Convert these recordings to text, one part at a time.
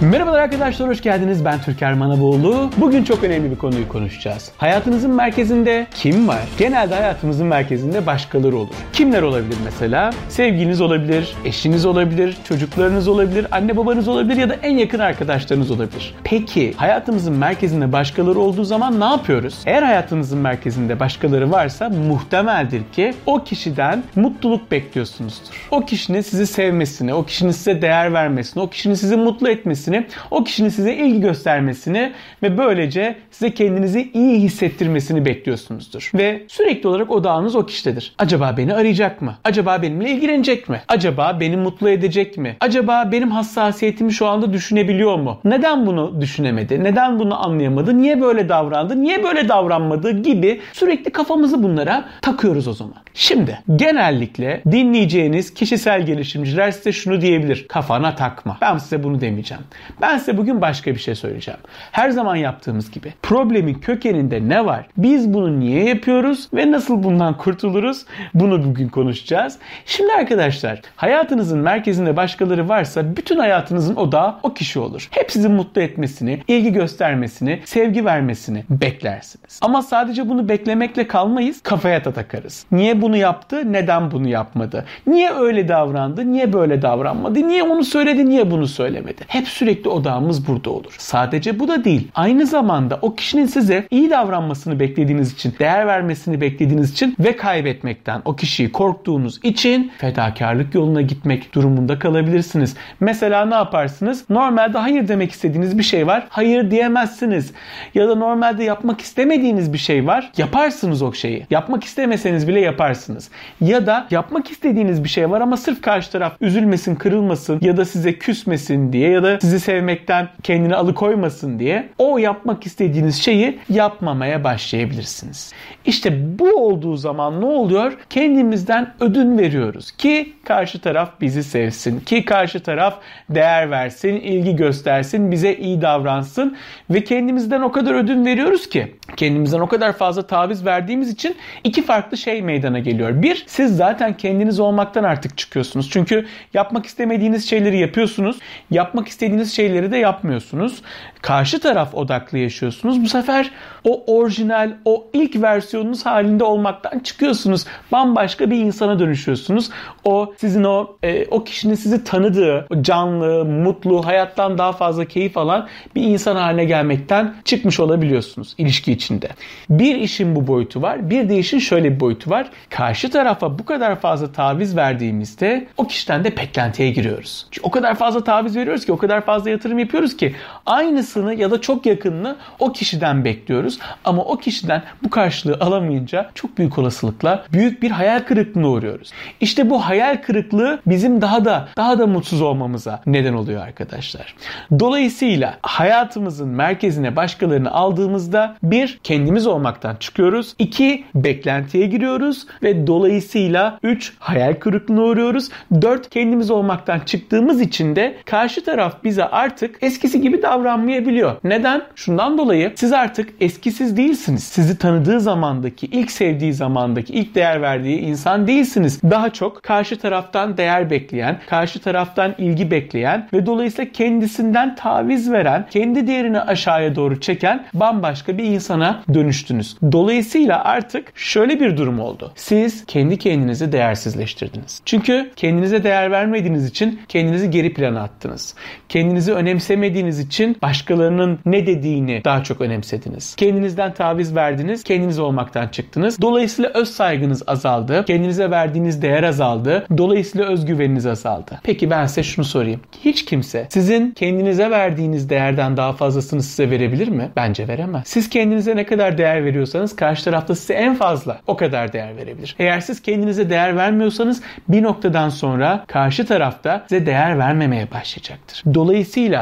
Merhabalar arkadaşlar, hoş geldiniz. Ben Türker Manavoğlu. Bugün çok önemli bir konuyu konuşacağız. Hayatınızın merkezinde kim var? Genelde hayatımızın merkezinde başkaları olur. Kimler olabilir mesela? Sevgiliniz olabilir, eşiniz olabilir, çocuklarınız olabilir, anne babanız olabilir ya da en yakın arkadaşlarınız olabilir. Peki hayatımızın merkezinde başkaları olduğu zaman ne yapıyoruz? Eğer hayatınızın merkezinde başkaları varsa muhtemeldir ki o kişiden mutluluk bekliyorsunuzdur. O kişinin sizi sevmesini, o kişinin size değer vermesini, o kişinin sizi mutlu etmesini, o kişinin size ilgi göstermesini ve böylece size kendinizi iyi hissettirmesini bekliyorsunuzdur. Ve sürekli olarak odağınız o kişidedir. Acaba beni arayacak mı? Acaba benimle ilgilenecek mi? Acaba beni mutlu edecek mi? Acaba benim hassasiyetimi şu anda düşünebiliyor mu? Neden bunu düşünemedi? Neden bunu anlayamadı? Niye böyle davrandı? Niye böyle davranmadı gibi sürekli kafamızı bunlara takıyoruz o zaman. Şimdi genellikle dinleyeceğiniz kişisel gelişimciler size şunu diyebilir. Kafana takma. Ben size bunu demeyeceğim. Ben size bugün başka bir şey söyleyeceğim. Her zaman yaptığımız gibi. Problemin kökeninde ne var? Biz bunu niye yapıyoruz ve nasıl bundan kurtuluruz? Bunu bugün konuşacağız. Şimdi arkadaşlar hayatınızın merkezinde başkaları varsa bütün hayatınızın odağı o kişi olur. Hep sizi mutlu etmesini, ilgi göstermesini, sevgi vermesini beklersiniz. Ama sadece bunu beklemekle kalmayız, kafaya da takarız. Niye bunu yaptı, neden bunu yapmadı? Niye öyle davrandı, niye böyle davranmadı? Niye onu söyledi, niye bunu söylemedi? Hep sürekli odağımız burada olur. Sadece bu da değil. Aynı zamanda o kişinin size iyi davranmasını beklediğiniz için, değer vermesini beklediğiniz için ve kaybetmekten o kişiyi korktuğunuz için fedakarlık yoluna gitmek durumunda kalabilirsiniz. Mesela ne yaparsınız? Normalde hayır demek istediğiniz bir şey var. Hayır diyemezsiniz. Ya da normalde yapmak istemediğiniz bir şey var. Yaparsınız o şeyi. Yapmak istemeseniz bile yaparsınız. Ya da yapmak istediğiniz bir şey var ama sırf karşı taraf üzülmesin, kırılmasın ya da size küsmesin diye ya da sizi sevmekten kendini alıkoymasın diye o yapmak istediğiniz şeyi yapmamaya başlayabilirsiniz. İşte bu olduğu zaman ne oluyor? Kendimizden ödün veriyoruz ki karşı taraf bizi sevsin, ki karşı taraf değer versin, ilgi göstersin, bize iyi davransın ve kendimizden o kadar ödün veriyoruz ki kendimizden o kadar fazla taviz verdiğimiz için iki farklı şey meydana geliyor. Bir, siz zaten kendiniz olmaktan artık çıkıyorsunuz. Çünkü yapmak istemediğiniz şeyleri yapıyorsunuz. Yapmak istediğiniz şeyleri de yapmıyorsunuz. Karşı taraf odaklı yaşıyorsunuz. Bu sefer o orijinal, o ilk versiyonunuz halinde olmaktan çıkıyorsunuz. Bambaşka bir insana dönüşüyorsunuz. O sizin o e, o kişinin sizi tanıdığı, o canlı, mutlu, hayattan daha fazla keyif alan bir insan haline gelmekten çıkmış olabiliyorsunuz ilişki içinde. Bir işin bu boyutu var. Bir de işin şöyle bir boyutu var. Karşı tarafa bu kadar fazla taviz verdiğimizde o kişiden de beklentiye giriyoruz. Çünkü o kadar fazla taviz veriyoruz ki, o kadar fazla yatırım yapıyoruz ki aynısını ya da çok yakınını o kişiden bekliyoruz. Ama o kişiden bu karşılığı alamayınca çok büyük olasılıkla büyük bir hayal kırıklığına uğruyoruz. İşte bu hayal kırıklığı bizim daha da daha da mutsuz olmamıza neden oluyor arkadaşlar. Dolayısıyla hayatımızın merkezine başkalarını aldığımızda bir kendimiz olmaktan çıkıyoruz. iki beklentiye giriyoruz ve dolayısıyla üç hayal kırıklığına uğruyoruz. dört kendimiz olmaktan çıktığımız için de karşı taraf bize artık eskisi gibi davranmayabiliyor. Neden? Şundan dolayı siz artık eskisiz değilsiniz. Sizi tanıdığı zamandaki, ilk sevdiği zamandaki, ilk değer verdiği insan değilsiniz. Daha çok karşı taraftan değer bekleyen, karşı taraftan ilgi bekleyen ve dolayısıyla kendisinden taviz veren, kendi değerini aşağıya doğru çeken bambaşka bir insana dönüştünüz. Dolayısıyla artık şöyle bir durum oldu. Siz kendi kendinizi değersizleştirdiniz. Çünkü kendinize değer vermediğiniz için kendinizi geri plana attınız. Kendinizi önemsemediğiniz için başkalarının ne dediğini daha çok önemsediniz. Kendinizden taviz verdiniz, kendiniz olmaktan çıktınız. Dolayısıyla öz saygınız azaldı. Kendinize verdiğiniz değer azaldı. Dolayısıyla özgüveniniz azaldı. Peki ben size şunu sorayım. Hiç kimse sizin kendinize verdiğiniz değerden daha fazlasını size verebilir mi? Bence veremez. Siz kendinize ne kadar değer veriyorsanız karşı tarafta size en fazla o kadar değer verebilir. Eğer siz kendinize değer vermiyorsanız bir noktadan sonra karşı tarafta size değer vermemeye başlayacaktır. Dolayısıyla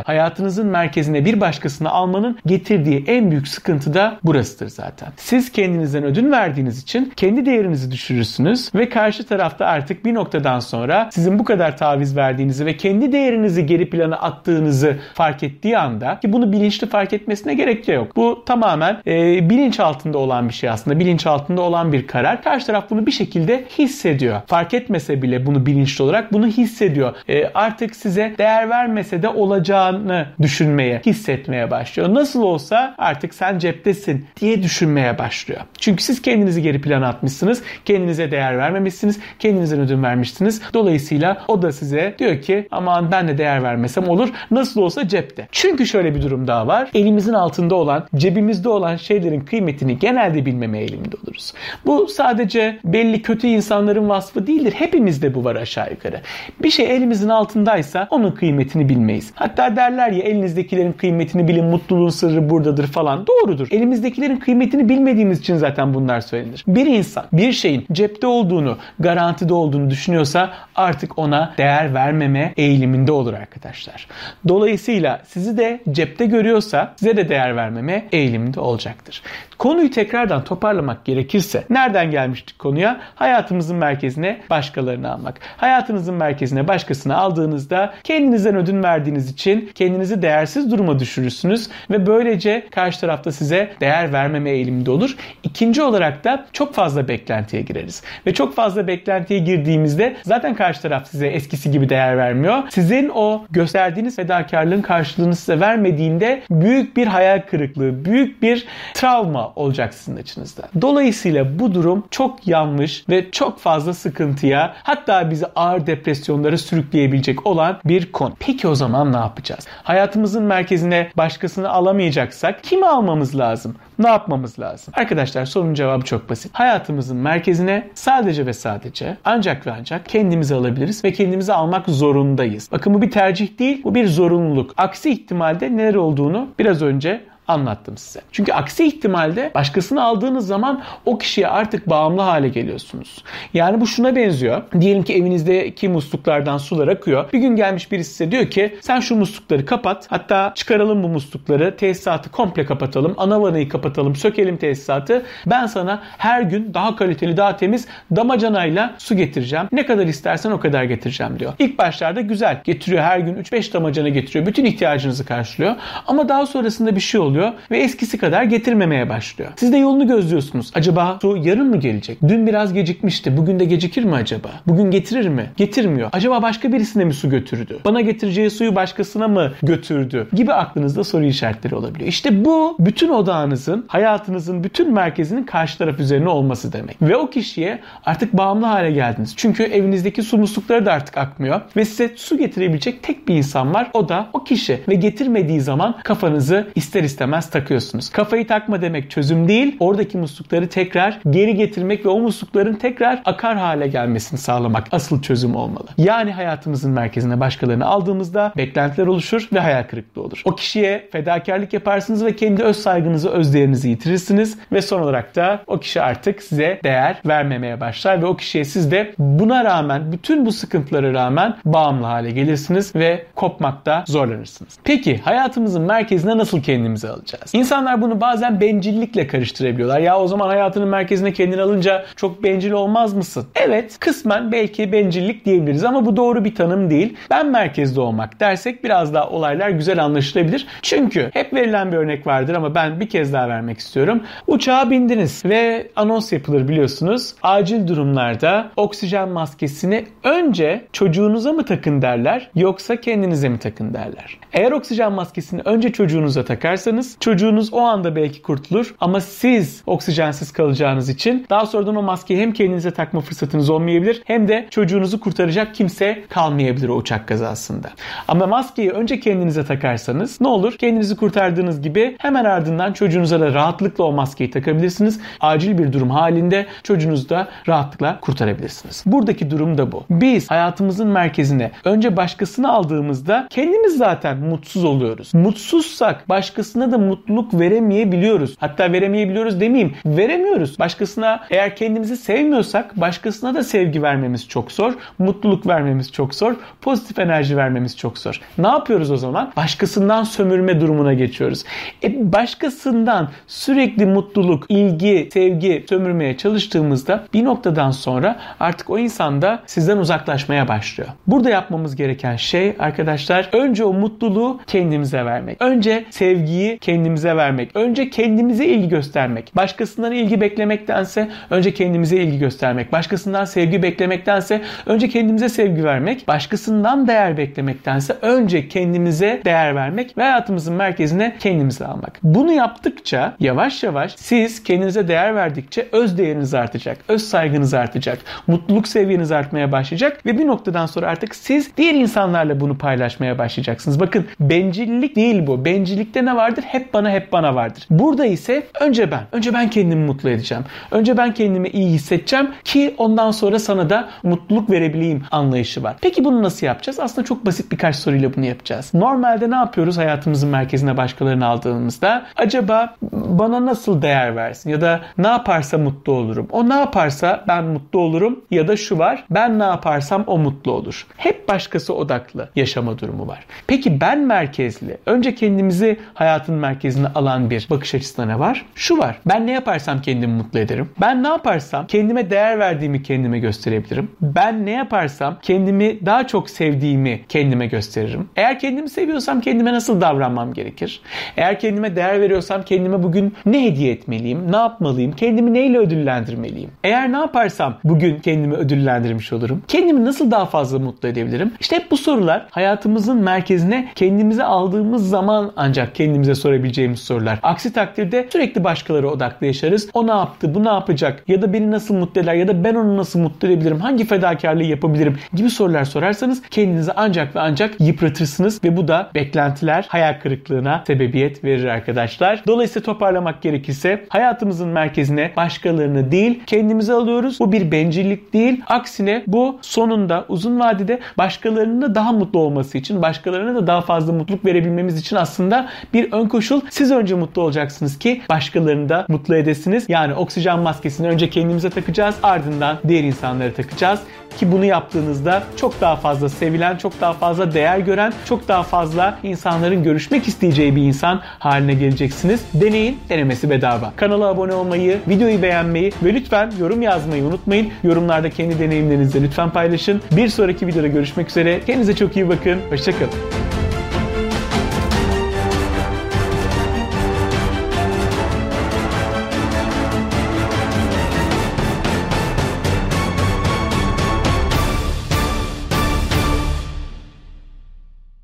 hayatınızın merkezine bir başkasını almanın getirdiği en büyük sıkıntı da burasıdır zaten. Siz kendinizden ödün verdiğiniz için kendi değerinizi düşürürsünüz ve karşı tarafta artık bir noktadan sonra sizin bu kadar taviz verdiğinizi ve kendi değerinizi geri plana attığınızı fark ettiği anda ki bunu bilinçli fark etmesine gerek yok. Bu tamamen e, bilinç altında olan bir şey aslında. Bilinç altında olan bir karar. Karşı taraf bunu bir şekilde hissediyor. Fark etmese bile bunu bilinçli olarak bunu hissediyor. E, artık size değer vermese de olur olacağını düşünmeye, hissetmeye başlıyor. Nasıl olsa artık sen ceptesin diye düşünmeye başlıyor. Çünkü siz kendinizi geri plana atmışsınız. Kendinize değer vermemişsiniz. Kendinize ödün vermişsiniz. Dolayısıyla o da size diyor ki aman ben de değer vermesem olur. Nasıl olsa cepte. Çünkü şöyle bir durum daha var. Elimizin altında olan, cebimizde olan şeylerin kıymetini genelde bilmeme eğiliminde oluruz. Bu sadece belli kötü insanların vasfı değildir. Hepimizde bu var aşağı yukarı. Bir şey elimizin altındaysa onun kıymetini bilmeyiz. Hatta derler ya elinizdekilerin kıymetini bilin, mutluluğun sırrı buradadır falan. Doğrudur. Elimizdekilerin kıymetini bilmediğimiz için zaten bunlar söylenir. Bir insan bir şeyin cepte olduğunu, garantide olduğunu düşünüyorsa artık ona değer vermeme eğiliminde olur arkadaşlar. Dolayısıyla sizi de cepte görüyorsa size de değer vermeme eğiliminde olacaktır. Konuyu tekrardan toparlamak gerekirse nereden gelmiştik konuya? Hayatımızın merkezine başkalarını almak. Hayatınızın merkezine başkasını aldığınızda kendinizden ödün verdiğiniz için kendinizi değersiz duruma düşürürsünüz ve böylece karşı tarafta size değer vermeme eğiliminde olur. İkinci olarak da çok fazla beklentiye gireriz. Ve çok fazla beklentiye girdiğimizde zaten karşı taraf size eskisi gibi değer vermiyor. Sizin o gösterdiğiniz fedakarlığın karşılığını size vermediğinde büyük bir hayal kırıklığı, büyük bir travma olacak sizin açınızda. Dolayısıyla bu durum çok yanlış ve çok fazla sıkıntıya hatta bizi ağır depresyonlara sürükleyebilecek olan bir konu. Peki o zaman ne yapacağız? Hayatımızın merkezine başkasını alamayacaksak kimi almamız lazım? Ne yapmamız lazım? Arkadaşlar sorunun cevabı çok basit. Hayatımızın merkezine sadece ve sadece ancak ve ancak kendimizi alabiliriz ve kendimizi almak zorundayız. Bakın bu bir tercih değil, bu bir zorunluluk. Aksi ihtimalde neler olduğunu biraz önce anlattım size. Çünkü aksi ihtimalde başkasını aldığınız zaman o kişiye artık bağımlı hale geliyorsunuz. Yani bu şuna benziyor. Diyelim ki evinizdeki musluklardan sular akıyor. Bir gün gelmiş birisi size diyor ki sen şu muslukları kapat. Hatta çıkaralım bu muslukları. Tesisatı komple kapatalım. Ana vanayı kapatalım. Sökelim tesisatı. Ben sana her gün daha kaliteli, daha temiz damacanayla su getireceğim. Ne kadar istersen o kadar getireceğim diyor. İlk başlarda güzel. Getiriyor her gün 3-5 damacana getiriyor. Bütün ihtiyacınızı karşılıyor. Ama daha sonrasında bir şey oluyor oluyor ve eskisi kadar getirmemeye başlıyor. Siz de yolunu gözlüyorsunuz. Acaba su yarın mı gelecek? Dün biraz gecikmişti. Bugün de gecikir mi acaba? Bugün getirir mi? Getirmiyor. Acaba başka birisine mi su götürdü? Bana getireceği suyu başkasına mı götürdü? Gibi aklınızda soru işaretleri olabiliyor. İşte bu bütün odağınızın, hayatınızın bütün merkezinin karşı taraf üzerine olması demek. Ve o kişiye artık bağımlı hale geldiniz. Çünkü evinizdeki su muslukları da artık akmıyor ve size su getirebilecek tek bir insan var. O da o kişi ve getirmediği zaman kafanızı ister istemez istemez takıyorsunuz. Kafayı takma demek çözüm değil. Oradaki muslukları tekrar geri getirmek ve o muslukların tekrar akar hale gelmesini sağlamak asıl çözüm olmalı. Yani hayatımızın merkezine başkalarını aldığımızda beklentiler oluşur ve hayal kırıklığı olur. O kişiye fedakarlık yaparsınız ve kendi öz saygınızı, öz değerinizi yitirirsiniz ve son olarak da o kişi artık size değer vermemeye başlar ve o kişiye siz de buna rağmen, bütün bu sıkıntılara rağmen bağımlı hale gelirsiniz ve kopmakta zorlanırsınız. Peki hayatımızın merkezine nasıl kendimizi alacağız. İnsanlar bunu bazen bencillikle karıştırabiliyorlar. Ya o zaman hayatının merkezine kendini alınca çok bencil olmaz mısın? Evet kısmen belki bencillik diyebiliriz ama bu doğru bir tanım değil. Ben merkezde olmak dersek biraz daha olaylar güzel anlaşılabilir. Çünkü hep verilen bir örnek vardır ama ben bir kez daha vermek istiyorum. Uçağa bindiniz ve anons yapılır biliyorsunuz. Acil durumlarda oksijen maskesini önce çocuğunuza mı takın derler yoksa kendinize mi takın derler. Eğer oksijen maskesini önce çocuğunuza takarsanız yaparsanız çocuğunuz o anda belki kurtulur ama siz oksijensiz kalacağınız için daha sonradan o maskeyi hem kendinize takma fırsatınız olmayabilir hem de çocuğunuzu kurtaracak kimse kalmayabilir o uçak kazasında. Ama maskeyi önce kendinize takarsanız ne olur? Kendinizi kurtardığınız gibi hemen ardından çocuğunuza da rahatlıkla o maskeyi takabilirsiniz. Acil bir durum halinde çocuğunuzu da rahatlıkla kurtarabilirsiniz. Buradaki durum da bu. Biz hayatımızın merkezine önce başkasını aldığımızda kendimiz zaten mutsuz oluyoruz. Mutsuzsak başkasına da da mutluluk veremeyebiliyoruz. Hatta veremeyebiliyoruz demeyeyim. Veremiyoruz. Başkasına eğer kendimizi sevmiyorsak başkasına da sevgi vermemiz çok zor. Mutluluk vermemiz çok zor. Pozitif enerji vermemiz çok zor. Ne yapıyoruz o zaman? Başkasından sömürme durumuna geçiyoruz. E başkasından sürekli mutluluk, ilgi, sevgi sömürmeye çalıştığımızda bir noktadan sonra artık o insan da sizden uzaklaşmaya başlıyor. Burada yapmamız gereken şey arkadaşlar önce o mutluluğu kendimize vermek. Önce sevgiyi kendimize vermek. Önce kendimize ilgi göstermek. Başkasından ilgi beklemektense önce kendimize ilgi göstermek. Başkasından sevgi beklemektense önce kendimize sevgi vermek. Başkasından değer beklemektense önce kendimize değer vermek ve hayatımızın merkezine kendimizi almak. Bunu yaptıkça yavaş yavaş siz kendinize değer verdikçe öz değeriniz artacak. Öz saygınız artacak. Mutluluk seviyeniz artmaya başlayacak ve bir noktadan sonra artık siz diğer insanlarla bunu paylaşmaya başlayacaksınız. Bakın bencillik değil bu. Bencillikte ne vardır? Hep bana hep bana vardır. Burada ise önce ben. Önce ben kendimi mutlu edeceğim. Önce ben kendimi iyi hissedeceğim ki ondan sonra sana da mutluluk verebileyim anlayışı var. Peki bunu nasıl yapacağız? Aslında çok basit birkaç soruyla bunu yapacağız. Normalde ne yapıyoruz hayatımızın merkezine başkalarını aldığımızda? Acaba bana nasıl değer versin ya da ne yaparsa mutlu olurum? O ne yaparsa ben mutlu olurum ya da şu var ben ne yaparsam o mutlu olur. Hep başkası odaklı yaşama durumu var. Peki ben merkezli önce kendimizi hayatın merkezine alan bir bakış açısında ne var? Şu var ben ne yaparsam kendimi mutlu ederim. Ben ne yaparsam kendime değer verdiğimi kendime gösterebilirim. Ben ne yaparsam kendimi daha çok sevdiğimi kendime gösteririm. Eğer kendimi seviyorsam kendime nasıl davranmam gerekir? Eğer kendime değer veriyorsam kendime bugün ne hediye etmeliyim? Ne yapmalıyım? Kendimi neyle ödüllendirmeliyim? Eğer ne yaparsam bugün kendimi ödüllendirmiş olurum? Kendimi nasıl daha fazla mutlu edebilirim? İşte hep bu sorular hayatımızın merkezine kendimize aldığımız zaman ancak kendimize sorabileceğimiz sorular. Aksi takdirde sürekli başkaları odaklı yaşarız. O ne yaptı? Bu ne yapacak? Ya da beni nasıl mutlu eder? Ya da ben onu nasıl mutlu edebilirim? Hangi fedakarlığı yapabilirim? Gibi sorular sorarsanız kendinizi ancak ve ancak yıpratırsınız ve bu da beklentiler hayal kırıklığına sebebiyet verir arkadaşlar. Dolayısıyla toparlamak gerekirse hayatımızın merkezine başkalarını değil kendimizi alıyoruz. Bu bir bencillik değil. Aksine bu sonunda uzun vadede başkalarının da daha mutlu olması için, başkalarına da daha fazla mutluluk verebilmemiz için aslında bir ön koşul. Siz önce mutlu olacaksınız ki başkalarını da mutlu edesiniz. Yani oksijen maskesini önce kendimize takacağız, ardından diğer insanlara takacağız. Ki bunu yaptığınızda çok daha fazla sevilen, çok daha fazla değer gören, çok daha fazla insanların görüşmek isteyeceği bir insan haline geleceksiniz. Deneyin, denemesi bedava. Kanala abone olmayı, videoyu beğenmeyi ve lütfen yorum yazmayı unutmayın. Yorumlarda kendi deneyimlerinizi lütfen paylaşın. Bir sonraki videoda görüşmek üzere. Kendinize çok iyi bakın. Hoşçakalın.